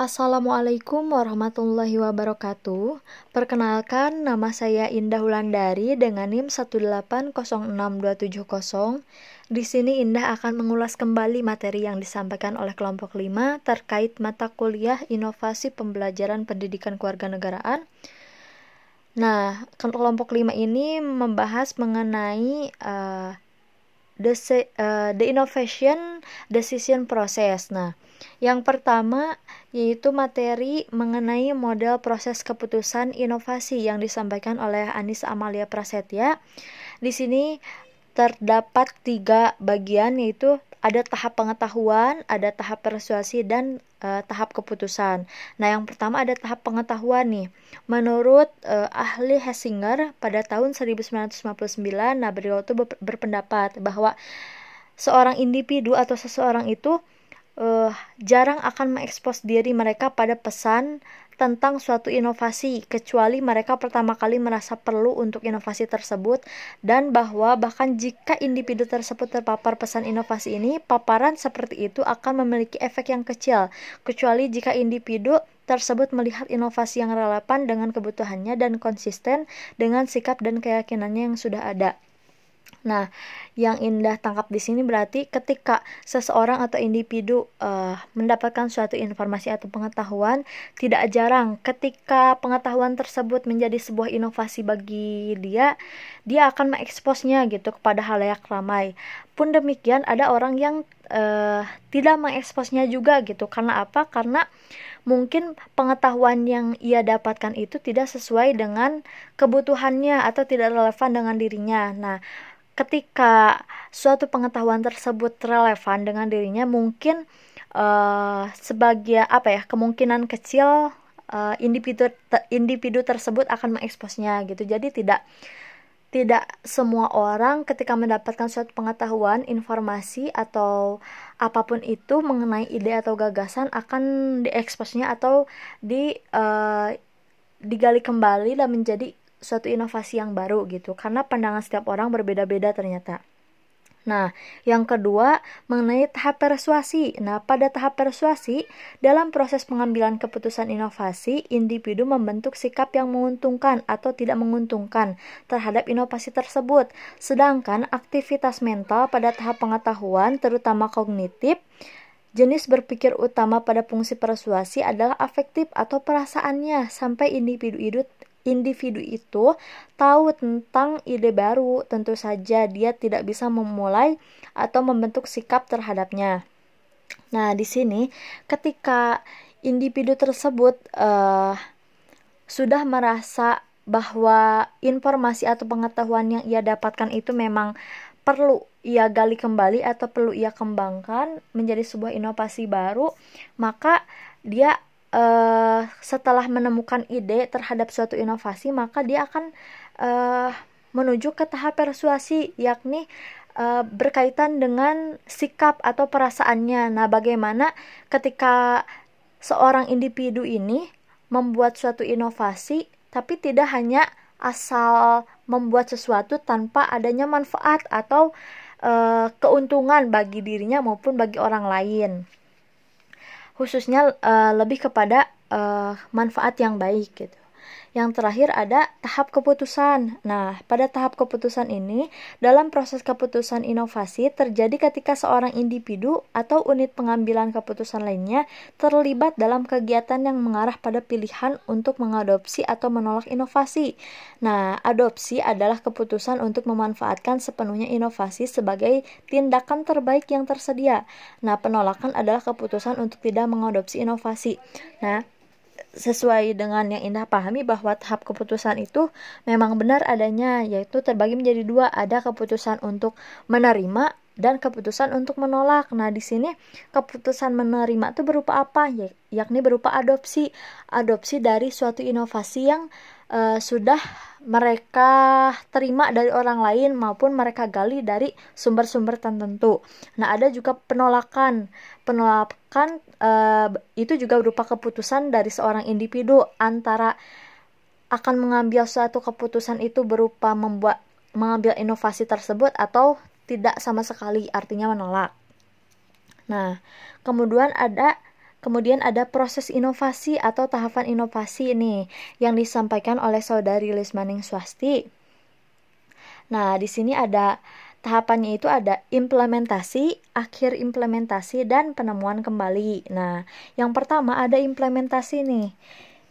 Assalamualaikum warahmatullahi wabarakatuh. Perkenalkan, nama saya Indah Wulandari dengan NIM 1806270. Di sini Indah akan mengulas kembali materi yang disampaikan oleh kelompok 5 terkait mata kuliah Inovasi Pembelajaran Pendidikan Kewarganegaraan. Nah, kelompok 5 ini membahas mengenai uh, the, uh, the innovation decision process. Nah, yang pertama yaitu materi mengenai model proses keputusan inovasi yang disampaikan oleh Anis Amalia Prasetya. Di sini terdapat tiga bagian yaitu ada tahap pengetahuan, ada tahap persuasi dan uh, tahap keputusan. Nah, yang pertama ada tahap pengetahuan nih. Menurut uh, ahli Hessinger pada tahun 1959, nah beliau itu berpendapat bahwa seorang individu atau seseorang itu uh, jarang akan mengekspos diri mereka pada pesan tentang suatu inovasi kecuali mereka pertama kali merasa perlu untuk inovasi tersebut dan bahwa bahkan jika individu tersebut terpapar pesan inovasi ini paparan seperti itu akan memiliki efek yang kecil kecuali jika individu tersebut melihat inovasi yang relevan dengan kebutuhannya dan konsisten dengan sikap dan keyakinannya yang sudah ada. Nah, yang Indah tangkap di sini berarti ketika seseorang atau individu uh, mendapatkan suatu informasi atau pengetahuan, tidak jarang ketika pengetahuan tersebut menjadi sebuah inovasi bagi dia, dia akan mengeksposnya gitu kepada halayak ramai. Pun demikian ada orang yang uh, tidak mengeksposnya juga gitu. Karena apa? Karena mungkin pengetahuan yang ia dapatkan itu tidak sesuai dengan kebutuhannya atau tidak relevan dengan dirinya. Nah, ketika suatu pengetahuan tersebut relevan dengan dirinya mungkin uh, sebagai apa ya kemungkinan kecil uh, individu te, individu tersebut akan mengeksposnya gitu. Jadi tidak tidak semua orang ketika mendapatkan suatu pengetahuan, informasi atau apa pun itu mengenai ide atau gagasan akan dieksposnya atau di uh, digali kembali dan menjadi suatu inovasi yang baru gitu karena pandangan setiap orang berbeda-beda ternyata. Nah, yang kedua mengenai tahap persuasi. Nah, pada tahap persuasi, dalam proses pengambilan keputusan inovasi, individu membentuk sikap yang menguntungkan atau tidak menguntungkan terhadap inovasi tersebut. Sedangkan aktivitas mental pada tahap pengetahuan, terutama kognitif, Jenis berpikir utama pada fungsi persuasi adalah afektif atau perasaannya sampai individu individu itu tahu tentang ide baru, tentu saja dia tidak bisa memulai atau membentuk sikap terhadapnya. Nah, di sini ketika individu tersebut uh, sudah merasa bahwa informasi atau pengetahuan yang ia dapatkan itu memang perlu ia gali kembali atau perlu ia kembangkan menjadi sebuah inovasi baru, maka dia uh, setelah menemukan ide terhadap suatu inovasi maka dia akan uh, menuju ke tahap persuasi yakni uh, berkaitan dengan sikap atau perasaannya. Nah, bagaimana ketika seorang individu ini membuat suatu inovasi tapi tidak hanya asal membuat sesuatu tanpa adanya manfaat atau uh, keuntungan bagi dirinya maupun bagi orang lain khususnya uh, lebih kepada uh, manfaat yang baik gitu. Yang terakhir ada tahap keputusan. Nah, pada tahap keputusan ini, dalam proses keputusan inovasi terjadi ketika seorang individu atau unit pengambilan keputusan lainnya terlibat dalam kegiatan yang mengarah pada pilihan untuk mengadopsi atau menolak inovasi. Nah, adopsi adalah keputusan untuk memanfaatkan sepenuhnya inovasi sebagai tindakan terbaik yang tersedia. Nah, penolakan adalah keputusan untuk tidak mengadopsi inovasi. Nah, sesuai dengan yang Indah pahami bahwa tahap keputusan itu memang benar adanya yaitu terbagi menjadi dua ada keputusan untuk menerima dan keputusan untuk menolak. Nah, di sini keputusan menerima itu berupa apa? Ya, yakni berupa adopsi. Adopsi dari suatu inovasi yang uh, sudah mereka terima dari orang lain maupun mereka gali dari sumber-sumber tertentu. Nah, ada juga penolakan. Penolakan uh, itu juga berupa keputusan dari seorang individu antara akan mengambil suatu keputusan itu berupa membuat mengambil inovasi tersebut atau tidak sama sekali artinya menolak. Nah, kemudian ada kemudian ada proses inovasi atau tahapan inovasi ini yang disampaikan oleh saudari Lismaning Swasti. Nah, di sini ada tahapannya itu ada implementasi, akhir implementasi, dan penemuan kembali. Nah, yang pertama ada implementasi nih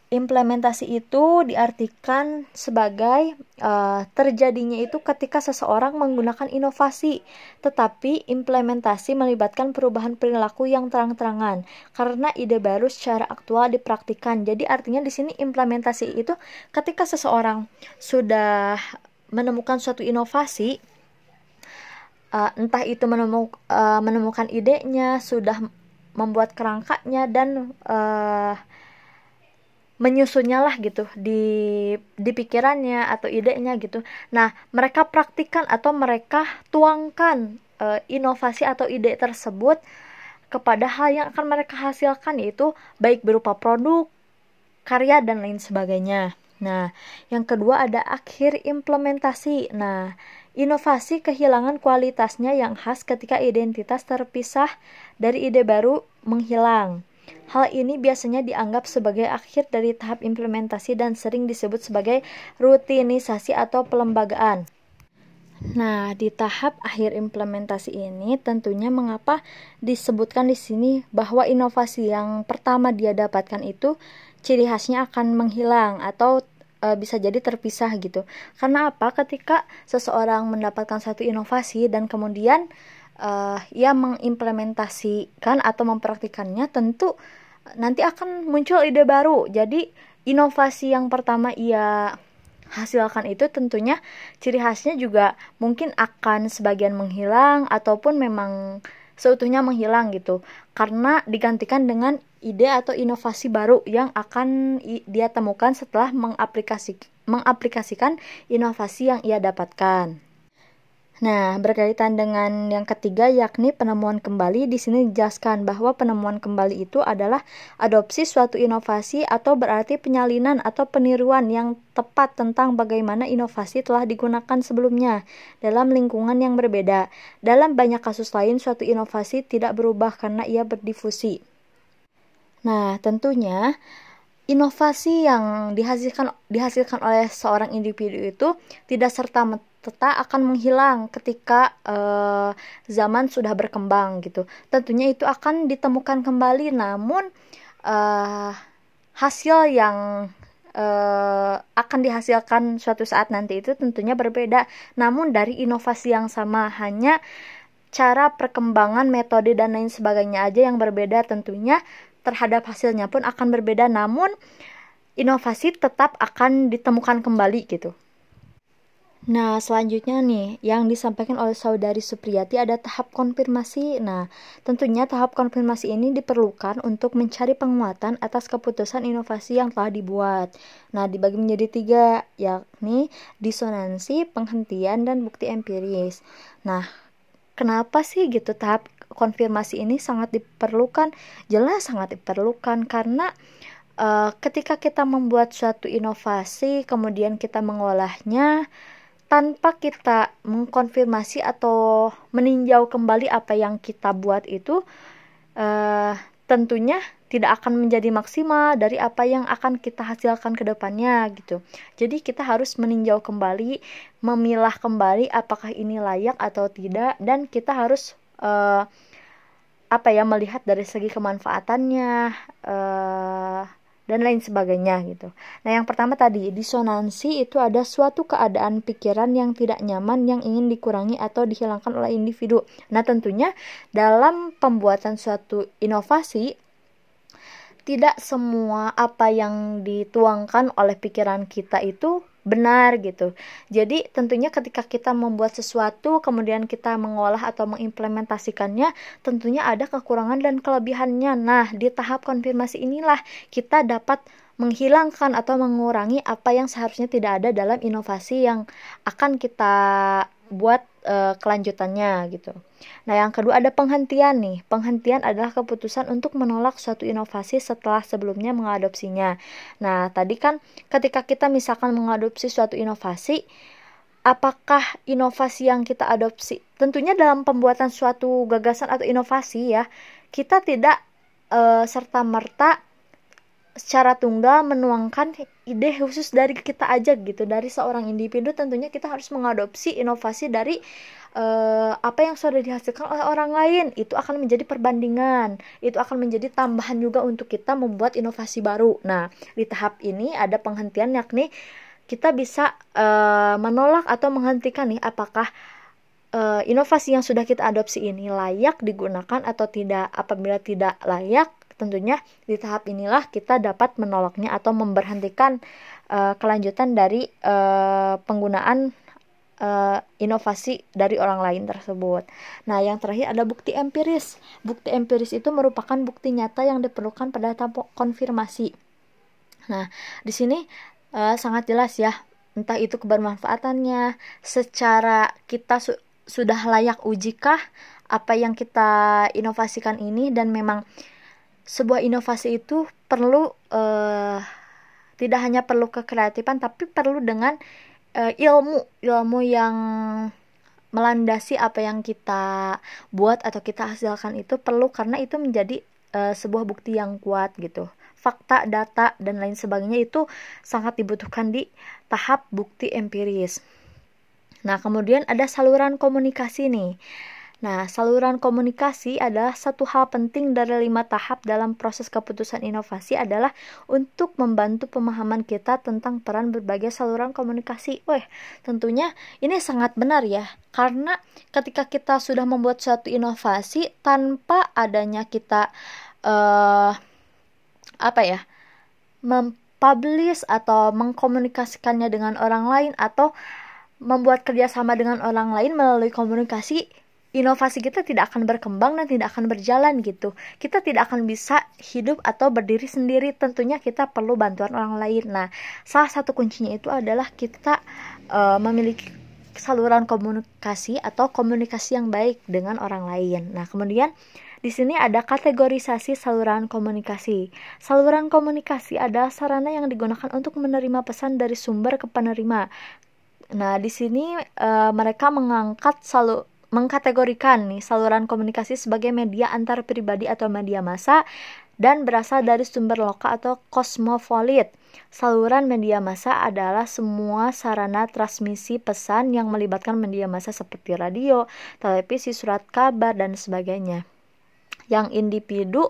implementasi itu diartikan sebagai uh, terjadinya itu ketika seseorang menggunakan inovasi, tetapi implementasi melibatkan perubahan perilaku yang terang-terangan karena ide baru secara aktual dipraktikkan. Jadi artinya di sini implementasi itu ketika seseorang sudah menemukan suatu inovasi, uh, entah itu menemuk, uh, menemukan idenya, sudah membuat kerangkanya dan uh, menyusunnya lah gitu di di pikirannya atau idenya gitu. Nah, mereka praktikkan atau mereka tuangkan e, inovasi atau ide tersebut kepada hal yang akan mereka hasilkan yaitu baik berupa produk, karya dan lain sebagainya. Nah, yang kedua ada akhir implementasi. Nah, inovasi kehilangan kualitasnya yang khas ketika identitas terpisah dari ide baru menghilang. Hal ini biasanya dianggap sebagai akhir dari tahap implementasi dan sering disebut sebagai rutinisasi atau pelembagaan. Nah, di tahap akhir implementasi ini tentunya mengapa disebutkan di sini bahwa inovasi yang pertama dia dapatkan itu ciri khasnya akan menghilang atau e, bisa jadi terpisah gitu. Karena apa? Ketika seseorang mendapatkan satu inovasi dan kemudian uh, ia mengimplementasikan atau mempraktikannya tentu nanti akan muncul ide baru. Jadi inovasi yang pertama ia hasilkan itu tentunya ciri khasnya juga mungkin akan sebagian menghilang ataupun memang seutuhnya menghilang gitu karena digantikan dengan ide atau inovasi baru yang akan dia temukan setelah mengaplikasi, mengaplikasikan inovasi yang ia dapatkan. Nah, berkaitan dengan yang ketiga yakni penemuan kembali, di sini dijelaskan bahwa penemuan kembali itu adalah adopsi suatu inovasi atau berarti penyalinan atau peniruan yang tepat tentang bagaimana inovasi telah digunakan sebelumnya dalam lingkungan yang berbeda. Dalam banyak kasus lain, suatu inovasi tidak berubah karena ia berdifusi. Nah, tentunya inovasi yang dihasilkan dihasilkan oleh seorang individu itu tidak serta tetap akan menghilang ketika uh, zaman sudah berkembang gitu. Tentunya itu akan ditemukan kembali, namun uh, hasil yang uh, akan dihasilkan suatu saat nanti itu tentunya berbeda. Namun dari inovasi yang sama, hanya cara perkembangan metode dan lain sebagainya aja yang berbeda tentunya terhadap hasilnya pun akan berbeda. Namun inovasi tetap akan ditemukan kembali gitu. Nah, selanjutnya nih, yang disampaikan oleh saudari Supriyati ada tahap konfirmasi. Nah, tentunya tahap konfirmasi ini diperlukan untuk mencari penguatan atas keputusan inovasi yang telah dibuat. Nah, dibagi menjadi tiga, yakni disonansi, penghentian, dan bukti empiris. Nah, kenapa sih gitu tahap konfirmasi ini sangat diperlukan? Jelas sangat diperlukan karena uh, ketika kita membuat suatu inovasi, kemudian kita mengolahnya, tanpa kita mengkonfirmasi atau meninjau kembali apa yang kita buat itu uh, tentunya tidak akan menjadi maksimal dari apa yang akan kita hasilkan ke depannya gitu. Jadi kita harus meninjau kembali, memilah kembali apakah ini layak atau tidak dan kita harus uh, apa ya melihat dari segi kemanfaatannya uh, dan lain sebagainya gitu. Nah, yang pertama tadi disonansi itu ada suatu keadaan pikiran yang tidak nyaman yang ingin dikurangi atau dihilangkan oleh individu. Nah, tentunya dalam pembuatan suatu inovasi tidak semua apa yang dituangkan oleh pikiran kita itu benar gitu. Jadi tentunya ketika kita membuat sesuatu kemudian kita mengolah atau mengimplementasikannya tentunya ada kekurangan dan kelebihannya. Nah, di tahap konfirmasi inilah kita dapat menghilangkan atau mengurangi apa yang seharusnya tidak ada dalam inovasi yang akan kita buat uh, kelanjutannya gitu. Nah, yang kedua ada penghentian nih. Penghentian adalah keputusan untuk menolak suatu inovasi setelah sebelumnya mengadopsinya. Nah, tadi kan ketika kita misalkan mengadopsi suatu inovasi, apakah inovasi yang kita adopsi tentunya dalam pembuatan suatu gagasan atau inovasi ya, kita tidak uh, serta merta secara tunggal menuangkan ide khusus dari kita aja gitu dari seorang individu tentunya kita harus mengadopsi inovasi dari uh, apa yang sudah dihasilkan oleh orang lain. Itu akan menjadi perbandingan itu akan menjadi tambahan juga untuk kita membuat inovasi baru. Nah di tahap ini ada penghentian yakni kita bisa uh, menolak atau menghentikan nih apakah uh, inovasi yang sudah kita adopsi ini layak digunakan atau tidak apabila tidak layak tentunya di tahap inilah kita dapat menolaknya atau memberhentikan uh, kelanjutan dari uh, penggunaan uh, inovasi dari orang lain tersebut. Nah, yang terakhir ada bukti empiris. Bukti empiris itu merupakan bukti nyata yang diperlukan pada tahap konfirmasi. Nah, di sini uh, sangat jelas ya, entah itu kebermanfaatannya, secara kita su sudah layak ujikah apa yang kita inovasikan ini dan memang sebuah inovasi itu perlu uh, tidak hanya perlu kekreatifan tapi perlu dengan uh, ilmu. Ilmu yang melandasi apa yang kita buat atau kita hasilkan itu perlu karena itu menjadi uh, sebuah bukti yang kuat gitu. Fakta data dan lain sebagainya itu sangat dibutuhkan di tahap bukti empiris. Nah kemudian ada saluran komunikasi nih Nah, saluran komunikasi adalah satu hal penting dari lima tahap dalam proses keputusan inovasi adalah untuk membantu pemahaman kita tentang peran berbagai saluran komunikasi. Wah, tentunya ini sangat benar ya, karena ketika kita sudah membuat suatu inovasi tanpa adanya kita uh, apa ya, mempublish atau mengkomunikasikannya dengan orang lain atau membuat kerjasama dengan orang lain melalui komunikasi inovasi kita tidak akan berkembang dan tidak akan berjalan gitu. Kita tidak akan bisa hidup atau berdiri sendiri. Tentunya kita perlu bantuan orang lain. Nah, salah satu kuncinya itu adalah kita uh, memiliki saluran komunikasi atau komunikasi yang baik dengan orang lain. Nah, kemudian di sini ada kategorisasi saluran komunikasi. Saluran komunikasi adalah sarana yang digunakan untuk menerima pesan dari sumber ke penerima. Nah, di sini uh, mereka mengangkat salu mengkategorikan nih saluran komunikasi sebagai media antar pribadi atau media massa dan berasal dari sumber lokal atau kosmopolit. Saluran media massa adalah semua sarana transmisi pesan yang melibatkan media massa seperti radio, televisi, surat kabar, dan sebagainya. Yang individu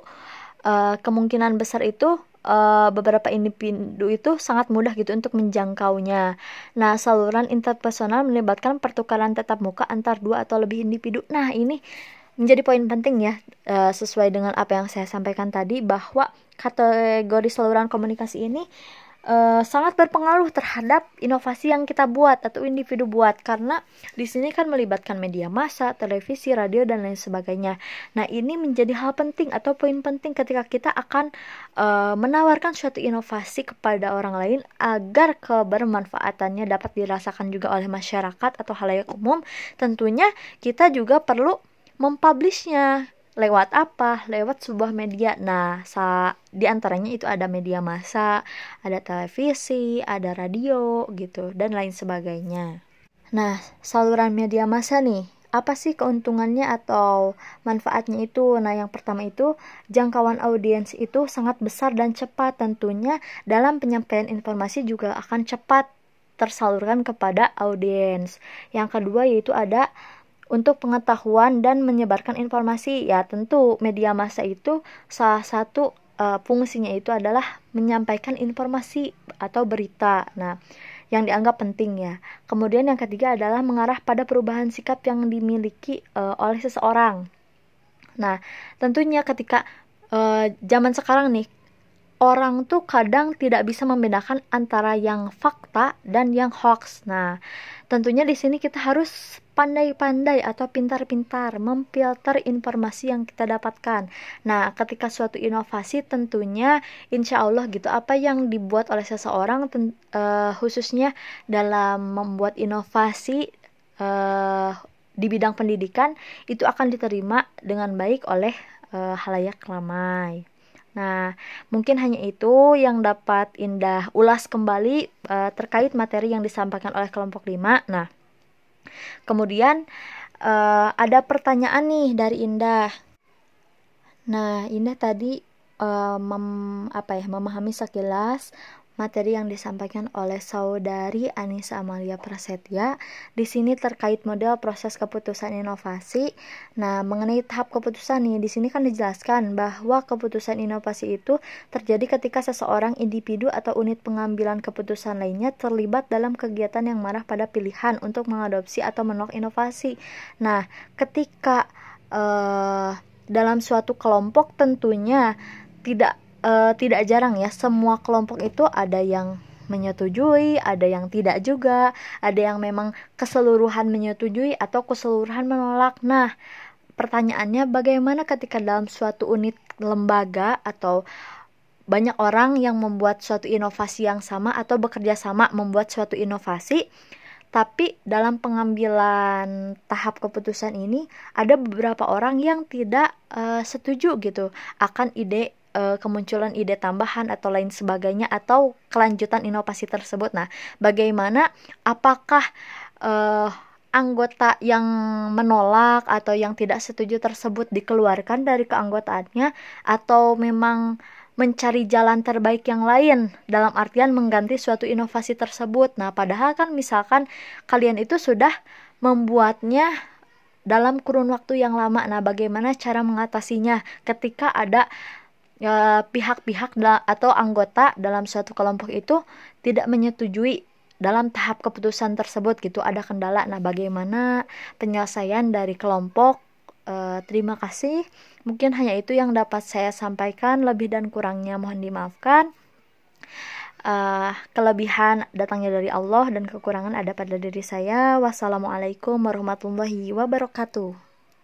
uh, kemungkinan besar itu uh, beberapa individu itu sangat mudah gitu untuk menjangkaunya. Nah, saluran interpersonal melibatkan pertukaran tetap muka antar dua atau lebih individu. Nah, ini menjadi poin penting ya, uh, sesuai dengan apa yang saya sampaikan tadi bahwa kategori saluran komunikasi ini uh, sangat berpengaruh terhadap inovasi yang kita buat atau individu buat karena di sini kan melibatkan media massa, televisi, radio dan lain sebagainya. Nah, ini menjadi hal penting atau poin penting ketika kita akan uh, menawarkan suatu inovasi kepada orang lain agar kebermanfaatannya dapat dirasakan juga oleh masyarakat atau halayak umum. Tentunya kita juga perlu mempublishnya lewat apa? Lewat sebuah media. Nah, sa di antaranya itu ada media massa, ada televisi, ada radio gitu dan lain sebagainya. Nah, saluran media massa nih, apa sih keuntungannya atau manfaatnya itu? Nah, yang pertama itu jangkauan audiens itu sangat besar dan cepat tentunya dalam penyampaian informasi juga akan cepat tersalurkan kepada audiens. Yang kedua yaitu ada untuk pengetahuan dan menyebarkan informasi. Ya tentu media massa itu salah satu uh, fungsinya itu adalah menyampaikan informasi atau berita. Nah yang dianggap penting ya. Kemudian yang ketiga adalah mengarah pada perubahan sikap yang dimiliki uh, oleh seseorang. Nah tentunya ketika uh, zaman sekarang nih orang tuh kadang tidak bisa membedakan antara yang fakta dan yang hoax. Nah, tentunya di sini kita harus pandai-pandai atau pintar-pintar memfilter informasi yang kita dapatkan. Nah, ketika suatu inovasi tentunya insya Allah gitu apa yang dibuat oleh seseorang uh, khususnya dalam membuat inovasi uh, di bidang pendidikan itu akan diterima dengan baik oleh uh, halayak ramai. Nah, mungkin hanya itu yang dapat Indah ulas kembali uh, terkait materi yang disampaikan oleh kelompok 5. Nah, kemudian uh, ada pertanyaan nih dari Indah. Nah, Indah tadi uh, mem, apa ya memahami sekilas materi yang disampaikan oleh saudari Anissa Amalia Prasetya. Di sini terkait model proses keputusan inovasi. Nah, mengenai tahap keputusan nih, di sini kan dijelaskan bahwa keputusan inovasi itu terjadi ketika seseorang individu atau unit pengambilan keputusan lainnya terlibat dalam kegiatan yang marah pada pilihan untuk mengadopsi atau menolak inovasi. Nah, ketika uh, dalam suatu kelompok tentunya tidak uh, tidak jarang ya semua kelompok itu ada yang menyetujui, ada yang tidak juga, ada yang memang keseluruhan menyetujui atau keseluruhan menolak. Nah, pertanyaannya bagaimana ketika dalam suatu unit lembaga atau banyak orang yang membuat suatu inovasi yang sama atau bekerja sama membuat suatu inovasi, tapi dalam pengambilan tahap keputusan ini ada beberapa orang yang tidak uh, setuju gitu akan ide uh, kemunculan ide tambahan atau lain sebagainya atau kelanjutan inovasi tersebut. Nah, bagaimana apakah uh, anggota yang menolak atau yang tidak setuju tersebut dikeluarkan dari keanggotaannya atau memang mencari jalan terbaik yang lain dalam artian mengganti suatu inovasi tersebut. Nah, padahal kan misalkan kalian itu sudah membuatnya dalam kurun waktu yang lama. Nah, bagaimana cara mengatasinya ketika ada Ya, pihak-pihak atau anggota dalam suatu kelompok itu tidak menyetujui dalam tahap keputusan tersebut gitu. Ada kendala. Nah bagaimana penyelesaian dari kelompok? E, terima kasih. Mungkin hanya itu yang dapat saya sampaikan. Lebih dan kurangnya mohon dimaafkan. E, kelebihan datangnya dari Allah dan kekurangan ada pada diri saya. Wassalamualaikum warahmatullahi wabarakatuh